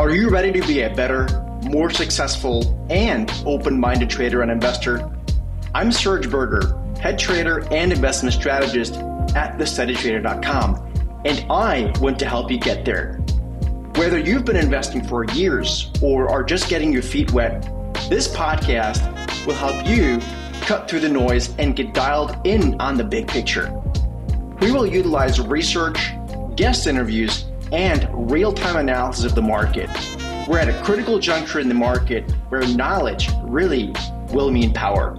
Are you ready to be a better, more successful, and open minded trader and investor? I'm Serge Berger, head trader and investment strategist at thesteadytrader.com, and I want to help you get there. Whether you've been investing for years or are just getting your feet wet, this podcast will help you cut through the noise and get dialed in on the big picture. We will utilize research, guest interviews, and real time analysis of the market. We're at a critical juncture in the market where knowledge really will mean power.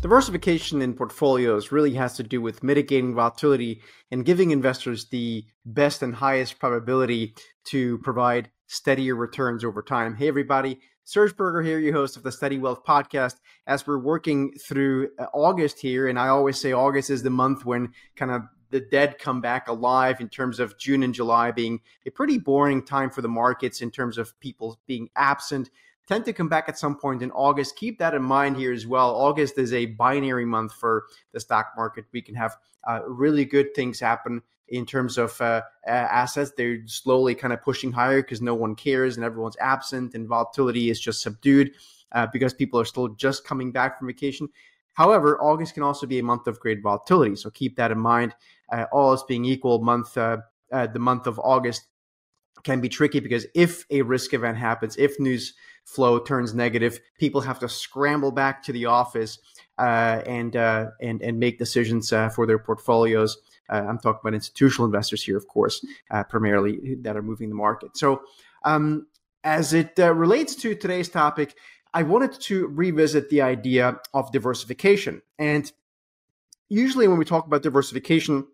Diversification in portfolios really has to do with mitigating volatility and giving investors the best and highest probability to provide steadier returns over time. Hey, everybody. Serge Berger here, your host of the Steady Wealth podcast. As we're working through uh, August here, and I always say August is the month when kind of the dead come back alive in terms of June and July being a pretty boring time for the markets in terms of people being absent. Tend to come back at some point in August. Keep that in mind here as well. August is a binary month for the stock market. We can have uh, really good things happen in terms of uh, assets. They're slowly kind of pushing higher because no one cares and everyone's absent, and volatility is just subdued uh, because people are still just coming back from vacation. However, August can also be a month of great volatility, so keep that in mind uh, all else being equal, month uh, uh, the month of August can be tricky because if a risk event happens, if news flow turns negative, people have to scramble back to the office uh, and uh, and and make decisions uh, for their portfolios. I'm talking about institutional investors here, of course, primarily that are moving the market. So, um, as it relates to today's topic, I wanted to revisit the idea of diversification. And usually, when we talk about diversification,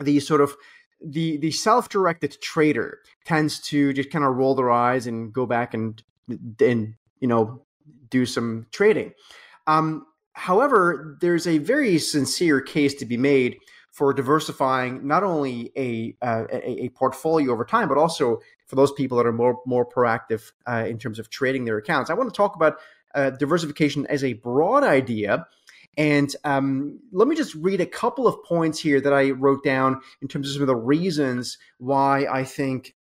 the sort of the the self-directed trader tends to just kind of roll their eyes and go back and and you know do some trading. Um, however, there's a very sincere case to be made for diversifying not only a, uh, a, a portfolio over time, but also for those people that are more more proactive uh, in terms of trading their accounts. I want to talk about uh, diversification as a broad idea and um, let me just read a couple of points here that I wrote down in terms of some of the reasons why I think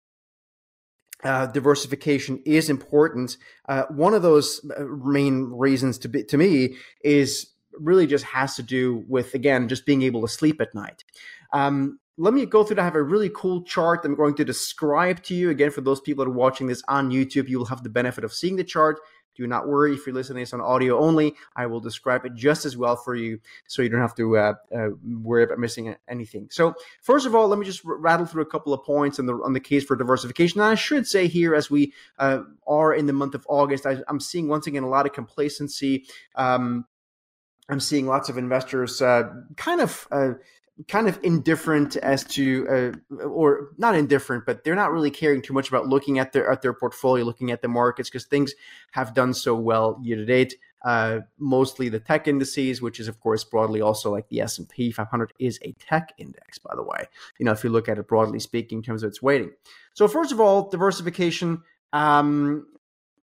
uh, diversification is important. Uh, one of those uh, main reasons to be, to me is really just has to do with again just being able to sleep at night. Um, let me go through. I have a really cool chart I'm going to describe to you. Again, for those people that are watching this on YouTube, you will have the benefit of seeing the chart. Do not worry if you're listening to this on audio only. I will describe it just as well for you so you don't have to uh, uh, worry about missing anything. So, first of all, let me just rattle through a couple of points on the, on the case for diversification. And I should say here, as we uh, are in the month of August, I, am seeing once again a lot of complacency. Um, I'm seeing lots of investors uh, kind of uh, kind of indifferent as to, uh, or not indifferent, but they're not really caring too much about looking at their at their portfolio, looking at the markets because things have done so well year to date. Uh, mostly the tech indices, which is of course broadly also like the S and P 500 is a tech index, by the way. You know, if you look at it broadly speaking in terms of its weighting. So first of all, diversification. Um,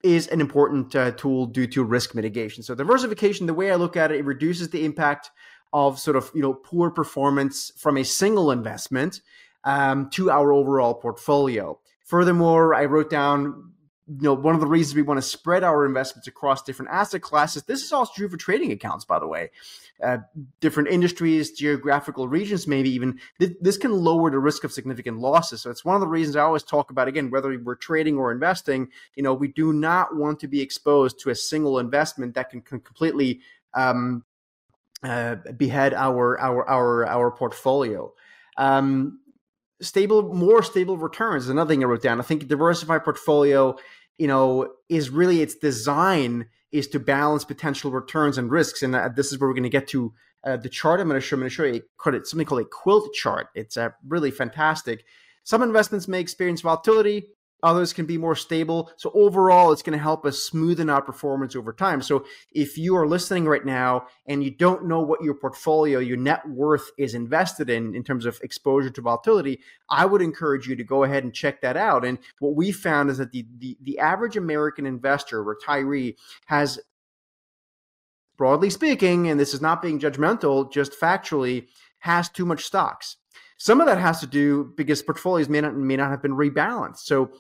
is an important uh, tool due to risk mitigation. So diversification, the way I look at it, it reduces the impact of sort of you know poor performance from a single investment um, to our overall portfolio. Furthermore, I wrote down you know one of the reasons we want to spread our investments across different asset classes this is also true for trading accounts by the way uh, different industries geographical regions maybe even th- this can lower the risk of significant losses so it's one of the reasons i always talk about again whether we're trading or investing you know we do not want to be exposed to a single investment that can, can completely um, uh, behead our our our our portfolio. Um, stable, more stable returns is another thing I wrote down. I think diversified portfolio, you know, is really its design is to balance potential returns and risks, and uh, this is where we're going to get to. Uh, the chart I'm going to show, I'm going to show you something called a quilt chart. It's uh, really fantastic. Some investments may experience volatility, Others can be more stable. So overall, it's going to help us smoothen our performance over time. So if you are listening right now and you don't know what your portfolio, your net worth is invested in, in terms of exposure to volatility, I would encourage you to go ahead and check that out. And what we found is that the, the, the average American investor, retiree, has broadly speaking, and this is not being judgmental, just factually, has too much stocks. Some of that has to do because portfolios may not may not have been rebalanced. So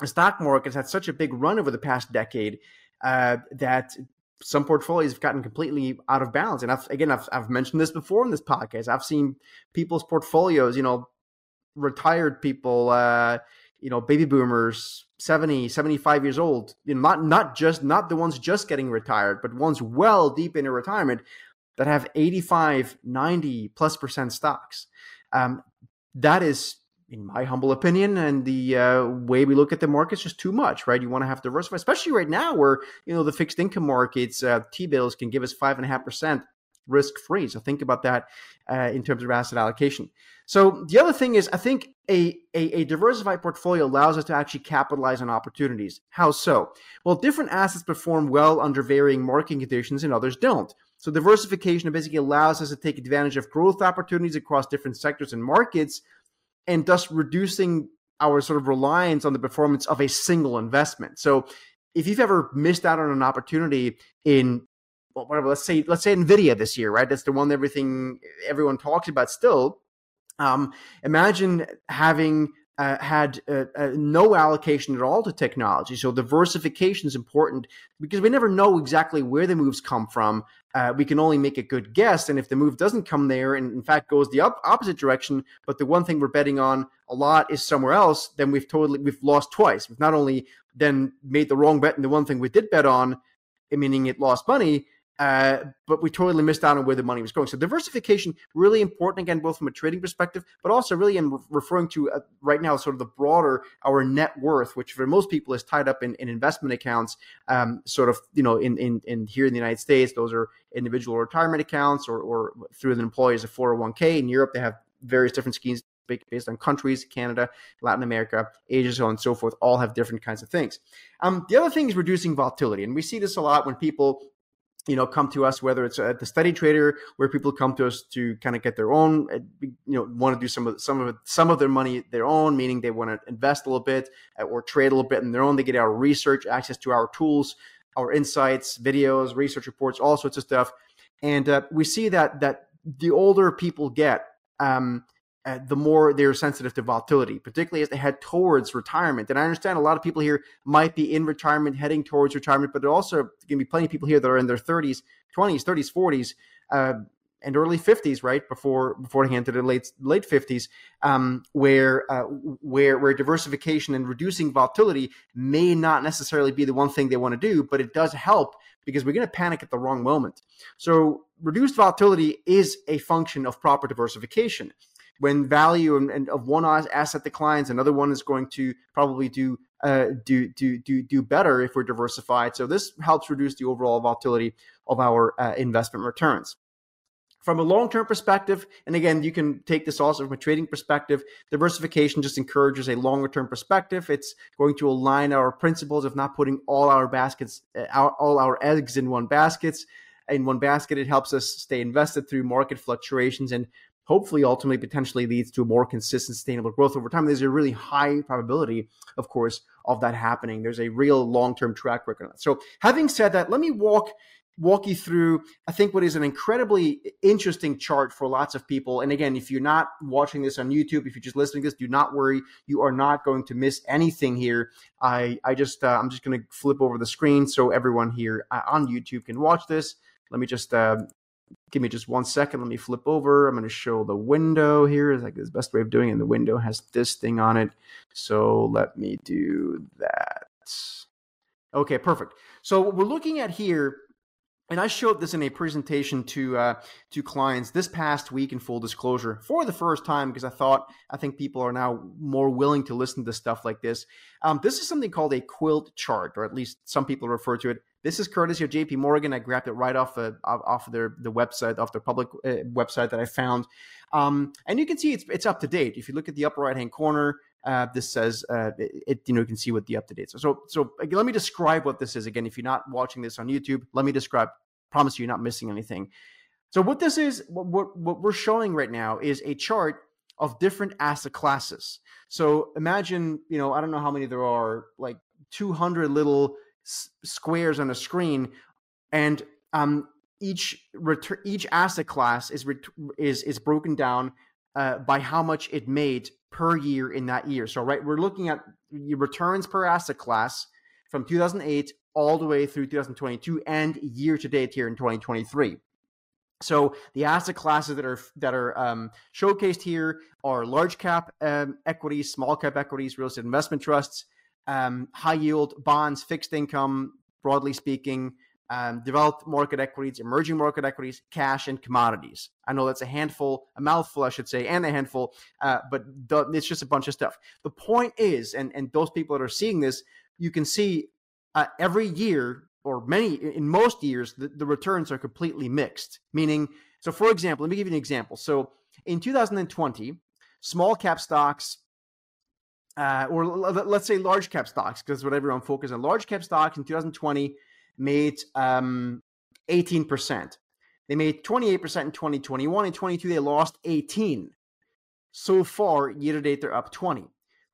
the stock market has had such a big run over the past decade uh, that some portfolios have gotten completely out of balance. And I've, again, I've, I've mentioned this before in this podcast. I've seen people's portfolios, you know, retired people, uh, you know, baby boomers, 70, 75 years old, you know, not, not just, not the ones just getting retired, but ones well deep into retirement that have 85, 90 plus percent stocks. Um, that is in my humble opinion, and the uh, way we look at the markets, just too much, right? You want to have diversify, especially right now where you know the fixed income markets, uh, T bills can give us five and a half percent risk free. So think about that uh, in terms of asset allocation. So the other thing is, I think a, a, a diversified portfolio allows us to actually capitalize on opportunities. How so? Well, different assets perform well under varying market conditions, and others don't. So diversification basically allows us to take advantage of growth opportunities across different sectors and markets and thus reducing our sort of reliance on the performance of a single investment. So if you've ever missed out on an opportunity in well, whatever, let's say let's say Nvidia this year, right? That's the one everything everyone talks about still. Um, imagine having uh, had uh, uh, no allocation at all to technology. So diversification is important because we never know exactly where the moves come from. Uh, we can only make a good guess, and if the move doesn't come there, and in fact goes the op- opposite direction, but the one thing we're betting on a lot is somewhere else, then we've totally we've lost twice. We've not only then made the wrong bet, and the one thing we did bet on, meaning it lost money, uh, but we totally missed out on where the money was going. So diversification really important again, both from a trading perspective, but also really in re- referring to uh, right now sort of the broader our net worth, which for most people is tied up in, in investment accounts. Um, sort of you know in, in in here in the United States, those are individual retirement accounts or or through an employee as a 401k. In Europe, they have various different schemes based on countries, Canada, Latin America, Asia, so on and so forth, all have different kinds of things. Um, the other thing is reducing volatility. And we see this a lot when people you know come to us whether it's at the Steady Trader where people come to us to kind of get their own uh, you know want to do some of some of some of their money their own meaning they want to invest a little bit uh, or trade a little bit in their own. They get our research access to our tools our insights videos research reports all sorts of stuff. And uh, we see that that the older people get um, uh, the more they're sensitive to volatility, particularly as they head towards retirement. And I understand a lot of people here might be in retirement, heading towards retirement, but also going to be plenty of people here that are in their 30s, 20s, 30s, 40s, uh, and early 50s, right before before they to the late late 50s, um, where uh, where where diversification and reducing volatility may not necessarily be the one thing they want to do, but it does help because we're going to panic at the wrong moment. So reduced volatility is a function of proper diversification when value and, of one asset declines, another one is going to probably do uh, do do do do better if we're diversified. So this helps reduce the overall volatility of our uh, investment returns. From a long-term perspective, and again, you can take this also from a trading perspective. Diversification just encourages a longer-term perspective. It's going to align our principles of not putting all our baskets, uh, all our eggs in one baskets in one basket. It helps us stay invested through market fluctuations and hopefully ultimately potentially leads to a more consistent sustainable growth over time. There's a really high probability of course of that happening. There's a real long-term track record so having said that let me walk walk you through i think what is an incredibly interesting chart for lots of people. And again if you're not watching this on youtube if you're just listening to this do not worry. You are not going to miss anything here. I i just uh, i'm just going to flip over the screen so everyone here uh, on youtube can watch this. Let me just uh, give me just one second. Let me flip over. I'm going to show the window here. Is like the best way of doing it. And the window has this thing on it. So let me do that. Okay, perfect. So what we're looking at here, and I showed this in a presentation to uh, to clients this past week in full disclosure for the first time because I thought I think people are now more willing to listen to stuff like this. Um, this is something called a quilt chart, or at least some people refer to it this is courtesy of JP Morgan. I grabbed it right off of, off of their the website, off their public uh, website that I found. Um, and you can see it's it's up to date. If you look at the upper right hand corner, uh, this says uh, it, you know you can see what the up to date. So so so again, let me describe what this is again. If you're not watching this on YouTube, let me describe. Promise you, you're not missing anything. So what this is, what, what, what we're showing right now is a chart of different asset classes. So imagine, you know, I don't know how many there are, like 200 little squares on a screen, and um, each each asset class is ret- is is broken down uh, by how much it made per year in that year. So, right, we're looking at returns per asset class from 2008 all the way through 2022 and year to date here in 2023. So the asset classes that are that are um, showcased here are large cap um, equities, small cap equities, real estate investment trusts, um, high yield bonds, fixed income, broadly speaking, um, developed market equities, emerging market equities, cash, and commodities. I know that's a handful, a mouthful, I should say, and a handful, uh, but it's just a bunch of stuff. The point is, and, and those people that are seeing this, you can see uh, every year or many, in most years, the, the returns are completely mixed. Meaning, so for example, let me give you an example. So in 2020, small cap stocks uh, or let's say large cap stocks, because what everyone focuses on. Large cap stocks in 2020 made um, 18%. They made 28% in 2021. In 22, they lost 18. So far, year to date, they're up 20.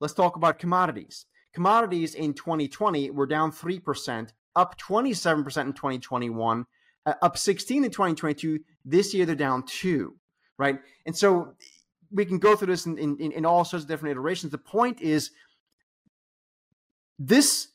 Let's talk about commodities. Commodities in 2020 were down 3%, up 27% in 2021, uh, up 16 in 2022. This year, they're down 2, right? And so we can go through this in, in, in all sorts of different iterations. The point is this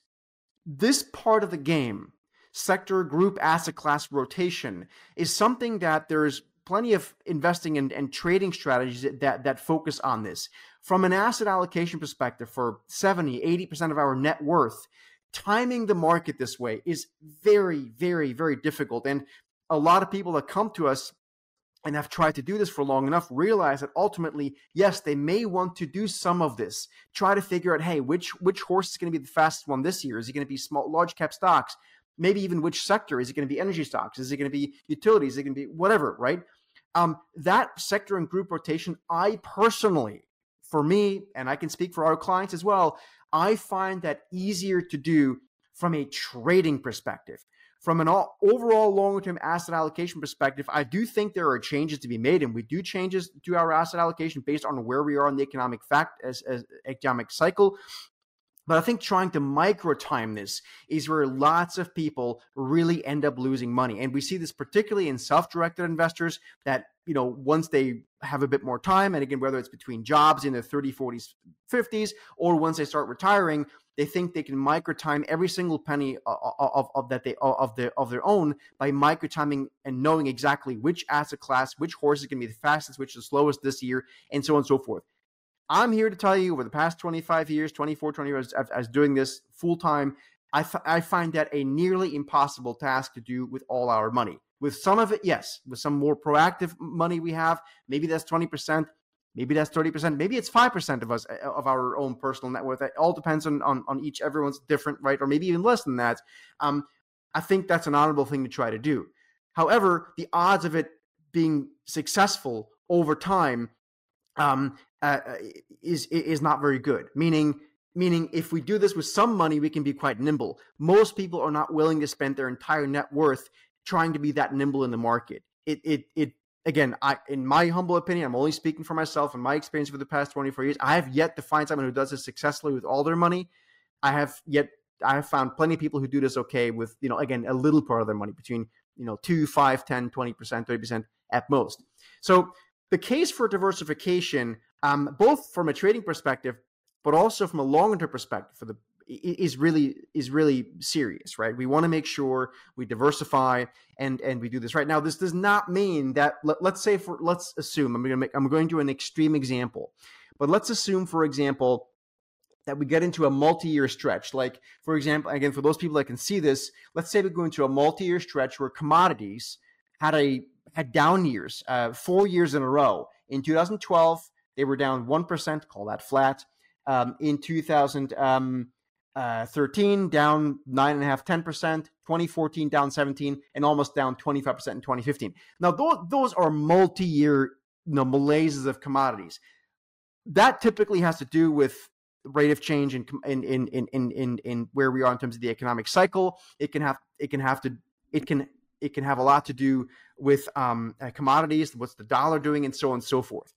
this part of the game, sector group asset class rotation, is something that there's plenty of investing and, and trading strategies that, that focus on this. From an asset allocation perspective, for 70, 80% of our net worth, timing the market this way is very, very, very difficult. And a lot of people that come to us and have tried to do this for long enough realize that ultimately yes they may want to do some of this. Try to figure out hey which which horse is going to be the fastest one this year? Is it going to be small large cap stocks? Maybe even which sector? Is it going to be energy stocks? Is it going to be utilities? Is it going to be whatever right? Um, that sector and group rotation i personally for me and i can speak for our clients as well i find that easier to do from a trading perspective from an all, overall long term asset allocation perspective, I do think there are changes to be made, and we do changes to our asset allocation based on where we are in the economic fact as, as economic cycle. But I think trying to micro time this is where lots of people really end up losing money. And we see this particularly in self directed investors that, you know, once they have a bit more time, and again, whether it's between jobs in their 30s, 40s, 50s, or once they start retiring, they think they can micro time every single penny of, of, of, that they of their of their own by micro timing and knowing exactly which asset class, which horse is going to be the fastest, which is the slowest this year, and so on and so forth. I'm here to tell you over the past 25 years, 24, 20 years, as, as doing this full time, I, f- I find that a nearly impossible task to do with all our money. With some of it, yes. With some more proactive money we have, maybe that's 20%, maybe that's 30%, maybe it's 5% of us, uh, of our own personal net worth. It all depends on, on, on each, everyone's different, right? Or maybe even less than that. Um, I think that's an honorable thing to try to do. However, the odds of it being successful over time um, uh, uh is is not very good. Meaning, meaning if we do this with some money, we can be quite nimble. Most people are not willing to spend their entire net worth trying to be that nimble in the market. It it it again, I in my humble opinion, I'm only speaking for myself and my experience for the past 24 years. I have yet to find someone who does this successfully with all their money. I have yet I have found plenty of people who do this okay with, you know, again, a little part of their money between, you know, 2, 5, 10, 20%, 30% at most. So the case for diversification, um, both from a trading perspective, but also from a longer term perspective for the is really is really serious, right? We want to make sure we diversify and and we do this right. Now, this does not mean that let, us say for let's assume I'm going to make I'm going to an extreme example, but let's assume, for example, that we get into a multi-year stretch. Like, for example, again, for those people that can see this, let's say we go into a multi-year stretch where commodities had a had down years, uh, four years in a row. In 2012, they were down 1%, call that flat. Um, in 2000. um, uh, down 9.5%, 10%, 2014, down 17, and almost down 25% in 2015. Now, those, those are multi year you know, malaises of commodities. That typically has to do with rate of change in, in, in, in, in, in where we are in terms of the economic cycle. It can have, it can have to, it can it can have a lot to do with um, uh, commodities, what's the dollar doing, and so on and so forth.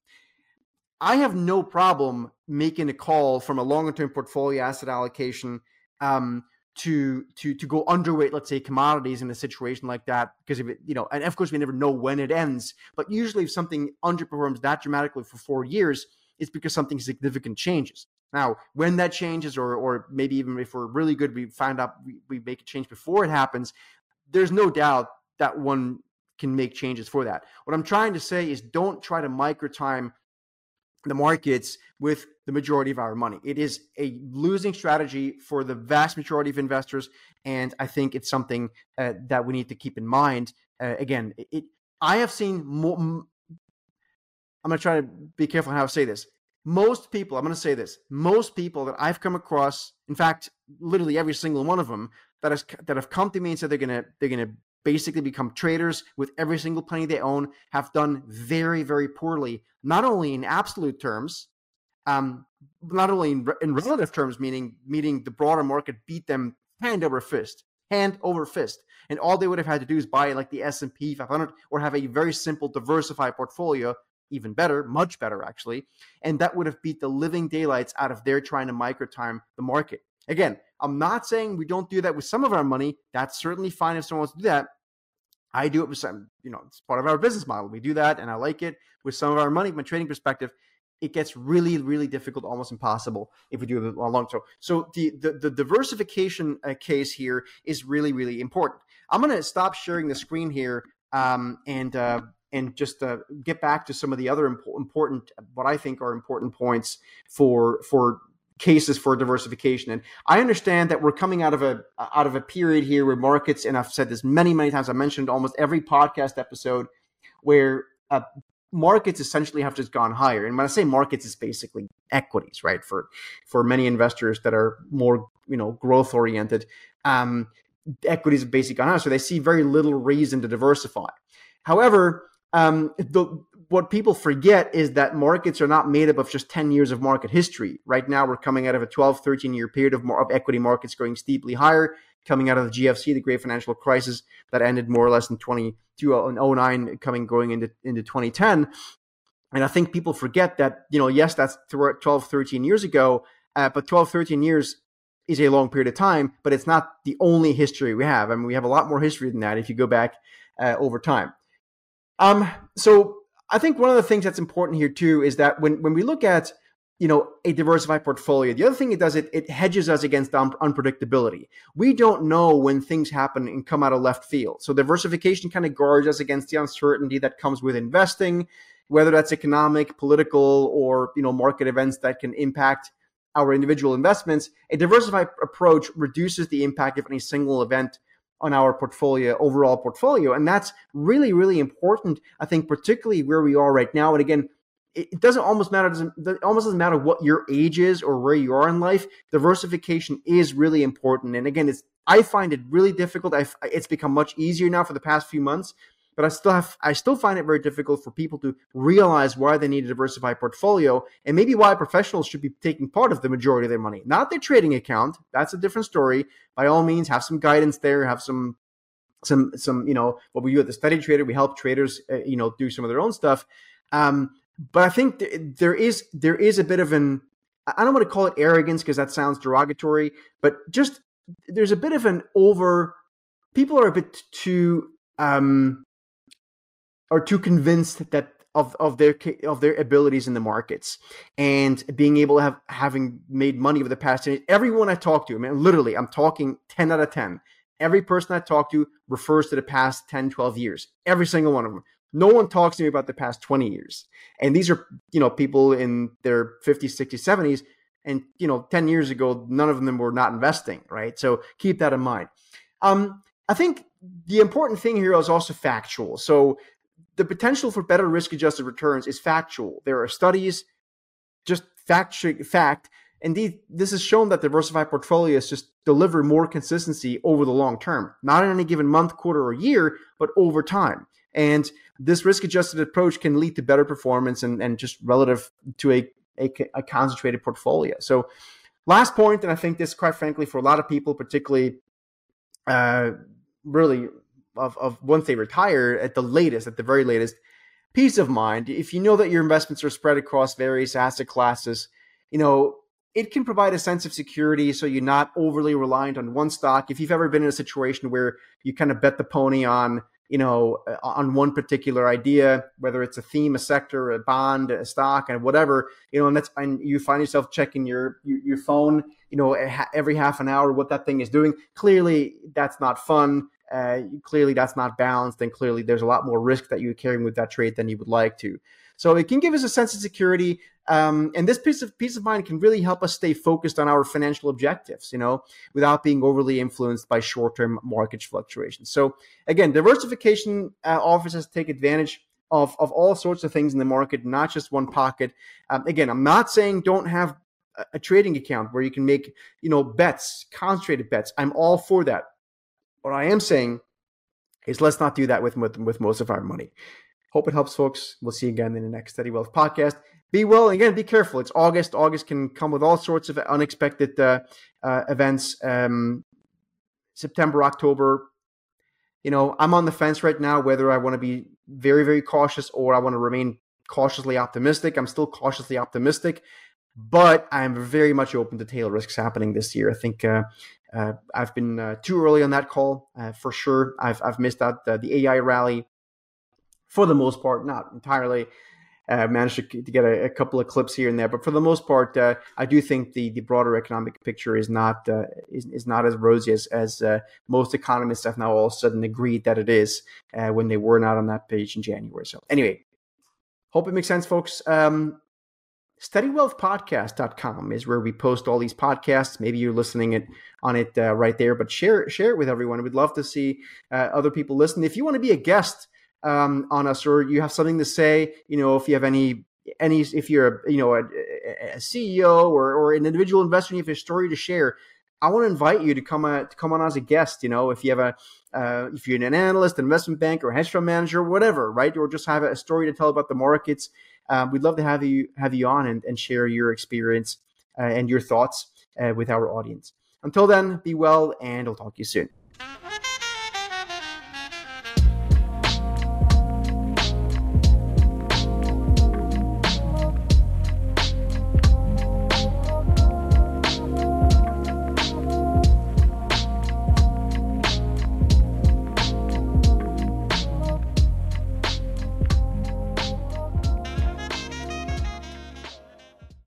I have no problem making a call from a longer term portfolio asset allocation um, to to to go underweight, let's say, commodities in a situation like that, because if it, you know, and of course we never know when it ends, but usually if something underperforms that dramatically for four years, it's because something significant changes. Now, when that changes, or or maybe even if we're really good, we find out we, we make a change before it happens. There's no doubt that one can make changes for that. What I'm trying to say is don't try to micro time the markets with the majority of our money. It is a losing strategy for the vast majority of investors, and I think it's something uh, that we need to keep in mind. Uh, again, it, I have seen more. I'm going to try to be careful how I say this. Most people, I'm going to say this. Most people that I've come across, in fact, literally every single one of them that has that have come to me and said they're going to they're going to basically become traders with every single penny they own have done very very poorly not only in absolute terms um, not only in, in relative terms meaning meaning the broader market beat them hand over fist hand over fist. And all they would have had to do is buy like the s&p 500 or have a very simple diversified portfolio even better much better actually and that would have beat the living daylights out of their trying to micro time the market. Again I'm not saying we don't do that with some of our money. That's certainly fine if someone wants to do that. I do it with some, you know, it's part of our business model. We do that and I like it with some of our money from a trading perspective. It gets really, really difficult, almost impossible if we do it a long term. So the, the, the diversification uh, case here is really, really important. I'm going to stop sharing the screen here um, and uh, and just uh, get back to some of the other important, what I think are important points for for cases for diversification. And I understand that we're coming out of a out of a period here where markets, and I've said this many, many times. I mentioned almost every podcast episode where uh, markets essentially have just gone higher. And when I say markets, it's basically equities, right? For for many investors that are more you know growth oriented, um, equities have basically gone higher, so they see very little reason to diversify. However, um, the what people forget is that markets are not made up of just 10 years of market history. Right now, we're coming out of a 12, 13 year period of, of equity markets going steeply higher, coming out of the GFC, the great financial crisis that ended more or less in 2009, coming going into, into 2010. And I think people forget that, you know, yes, that's 12, 13 years ago, uh, but 12, 13 years is a long period of time, but it's not the only history we have. I mean, we have a lot more history than that if you go back uh, over time. Um, so I think one of the things that's important here too is that when when we look at you know a diversified portfolio, the other thing it does it it hedges us against un- unpredictability. We don't know when things happen and come out of left field. So diversification kind of guards us against the uncertainty that comes with investing, whether that's economic, political, or you know market events that can impact our individual investments. A diversified approach reduces the impact of any single event on our portfolio, overall portfolio. And that's really, really important, I think, particularly where we are right now. And again, it doesn't almost matter, doesn't, it almost doesn't matter what your age is or where you are in life. Diversification is really important. And again, it's, I find it really difficult. I've, it's become much easier now for the past few months but I still have I still find it very difficult for people to realize why they need a diversified portfolio and maybe why professionals should be taking part of the majority of their money. Not their trading account. That's a different story. By all means, have some guidance there, have some some some you know what we do at the Steady Trader we help traders uh, you know do some of their own stuff um, but i think th- there is there is a bit of an i don't want to call it arrogance because that sounds derogatory but just there's a bit of an over people are a bit too um are too convinced that of, of their of their abilities in the markets and being able to have having made money over the past 10 years. Everyone I talk to, I mean, literally, I'm talking 10 out of 10. Every person I talk to refers to the past 10, 12 years. Every single one of them. No one talks to me about the past 20 years. And these are, you know, people in their 50s, 60s, 70s. And, you know, 10 years ago, none of them were not investing, right? So keep that in mind. Um, I think the important thing here is also factual. So the potential for better risk adjusted returns is factual. There are studies, just fact, fact. Indeed, this has shown that diversified portfolios just deliver more consistency over the long term, not in any given month, quarter, or year, but over time. And this risk adjusted approach can lead to better performance and, and just relative to a, a, a concentrated portfolio. So, last point, and I think this, quite frankly, for a lot of people, particularly uh, really of, of once they retire at the latest, at the very latest, peace of mind. If you know that your investments are spread across various asset classes, you know, it can provide a sense of security so you're not overly reliant on one stock. If you've ever been in a situation where you kind of bet the pony on, you know, uh, on one particular idea, whether it's a theme, a sector, a bond, a stock, and whatever, you know, and that's and you find yourself checking your your, your phone, you know, every half an hour what that thing is doing. Clearly, that's not fun. Uh, clearly, that's not balanced, and clearly, there's a lot more risk that you're carrying with that trade than you would like to. So it can give us a sense of security. Um, and this piece of peace of mind can really help us stay focused on our financial objectives, you know, without being overly influenced by short-term market fluctuations. So again, diversification uh, offers us to take advantage of, of all sorts of things in the market, not just one pocket. Um, again, I'm not saying don't have a, a trading account where you can make, you know, bets, concentrated bets. I'm all for that. What I am saying is let's not do that with, with, with most of our money. Hope it helps, folks. We'll see you again in the next Steady Wealth podcast. Be well. Again, be careful. It's August. August can come with all sorts of unexpected uh, uh, events. Um, September, October. You know, I'm on the fence right now whether I want to be very, very cautious or I want to remain cautiously optimistic. I'm still cautiously optimistic, but I'm very much open to tail risks happening this year. I think uh, uh, I've been uh, too early on that call uh, for sure. I've, I've missed out the AI rally for the most part, not entirely. Uh, managed to, to get a, a, couple of clips here and there, but for the most part, uh, I do think the, the broader economic picture is not uh, is, is not as rosy as, as uh, most economists have now all of a sudden agreed that it is when they were not on that page in January. So anyway, hope it makes sense, folks. Um, SteadyWealthPodcast.com is where we post all these podcasts. Maybe you're listening it on it uh, right there, but share share it with everyone. We'd love to see other people listen. If you want to be a guest um, on us, or you have something to say, you know, if you have any any if you're a, you know a, a CEO or, or an individual investor, and you have a story to share. I want to invite you to come uh, to come on as a guest. You know, if you have a uh, if you're an analyst, investment bank or hedge fund manager, whatever, right, or just have a story to tell about the markets, um, we'd love to have you have you on and, and share your experience uh, and your thoughts uh, with our audience. Until then, be well, and I'll talk to you soon.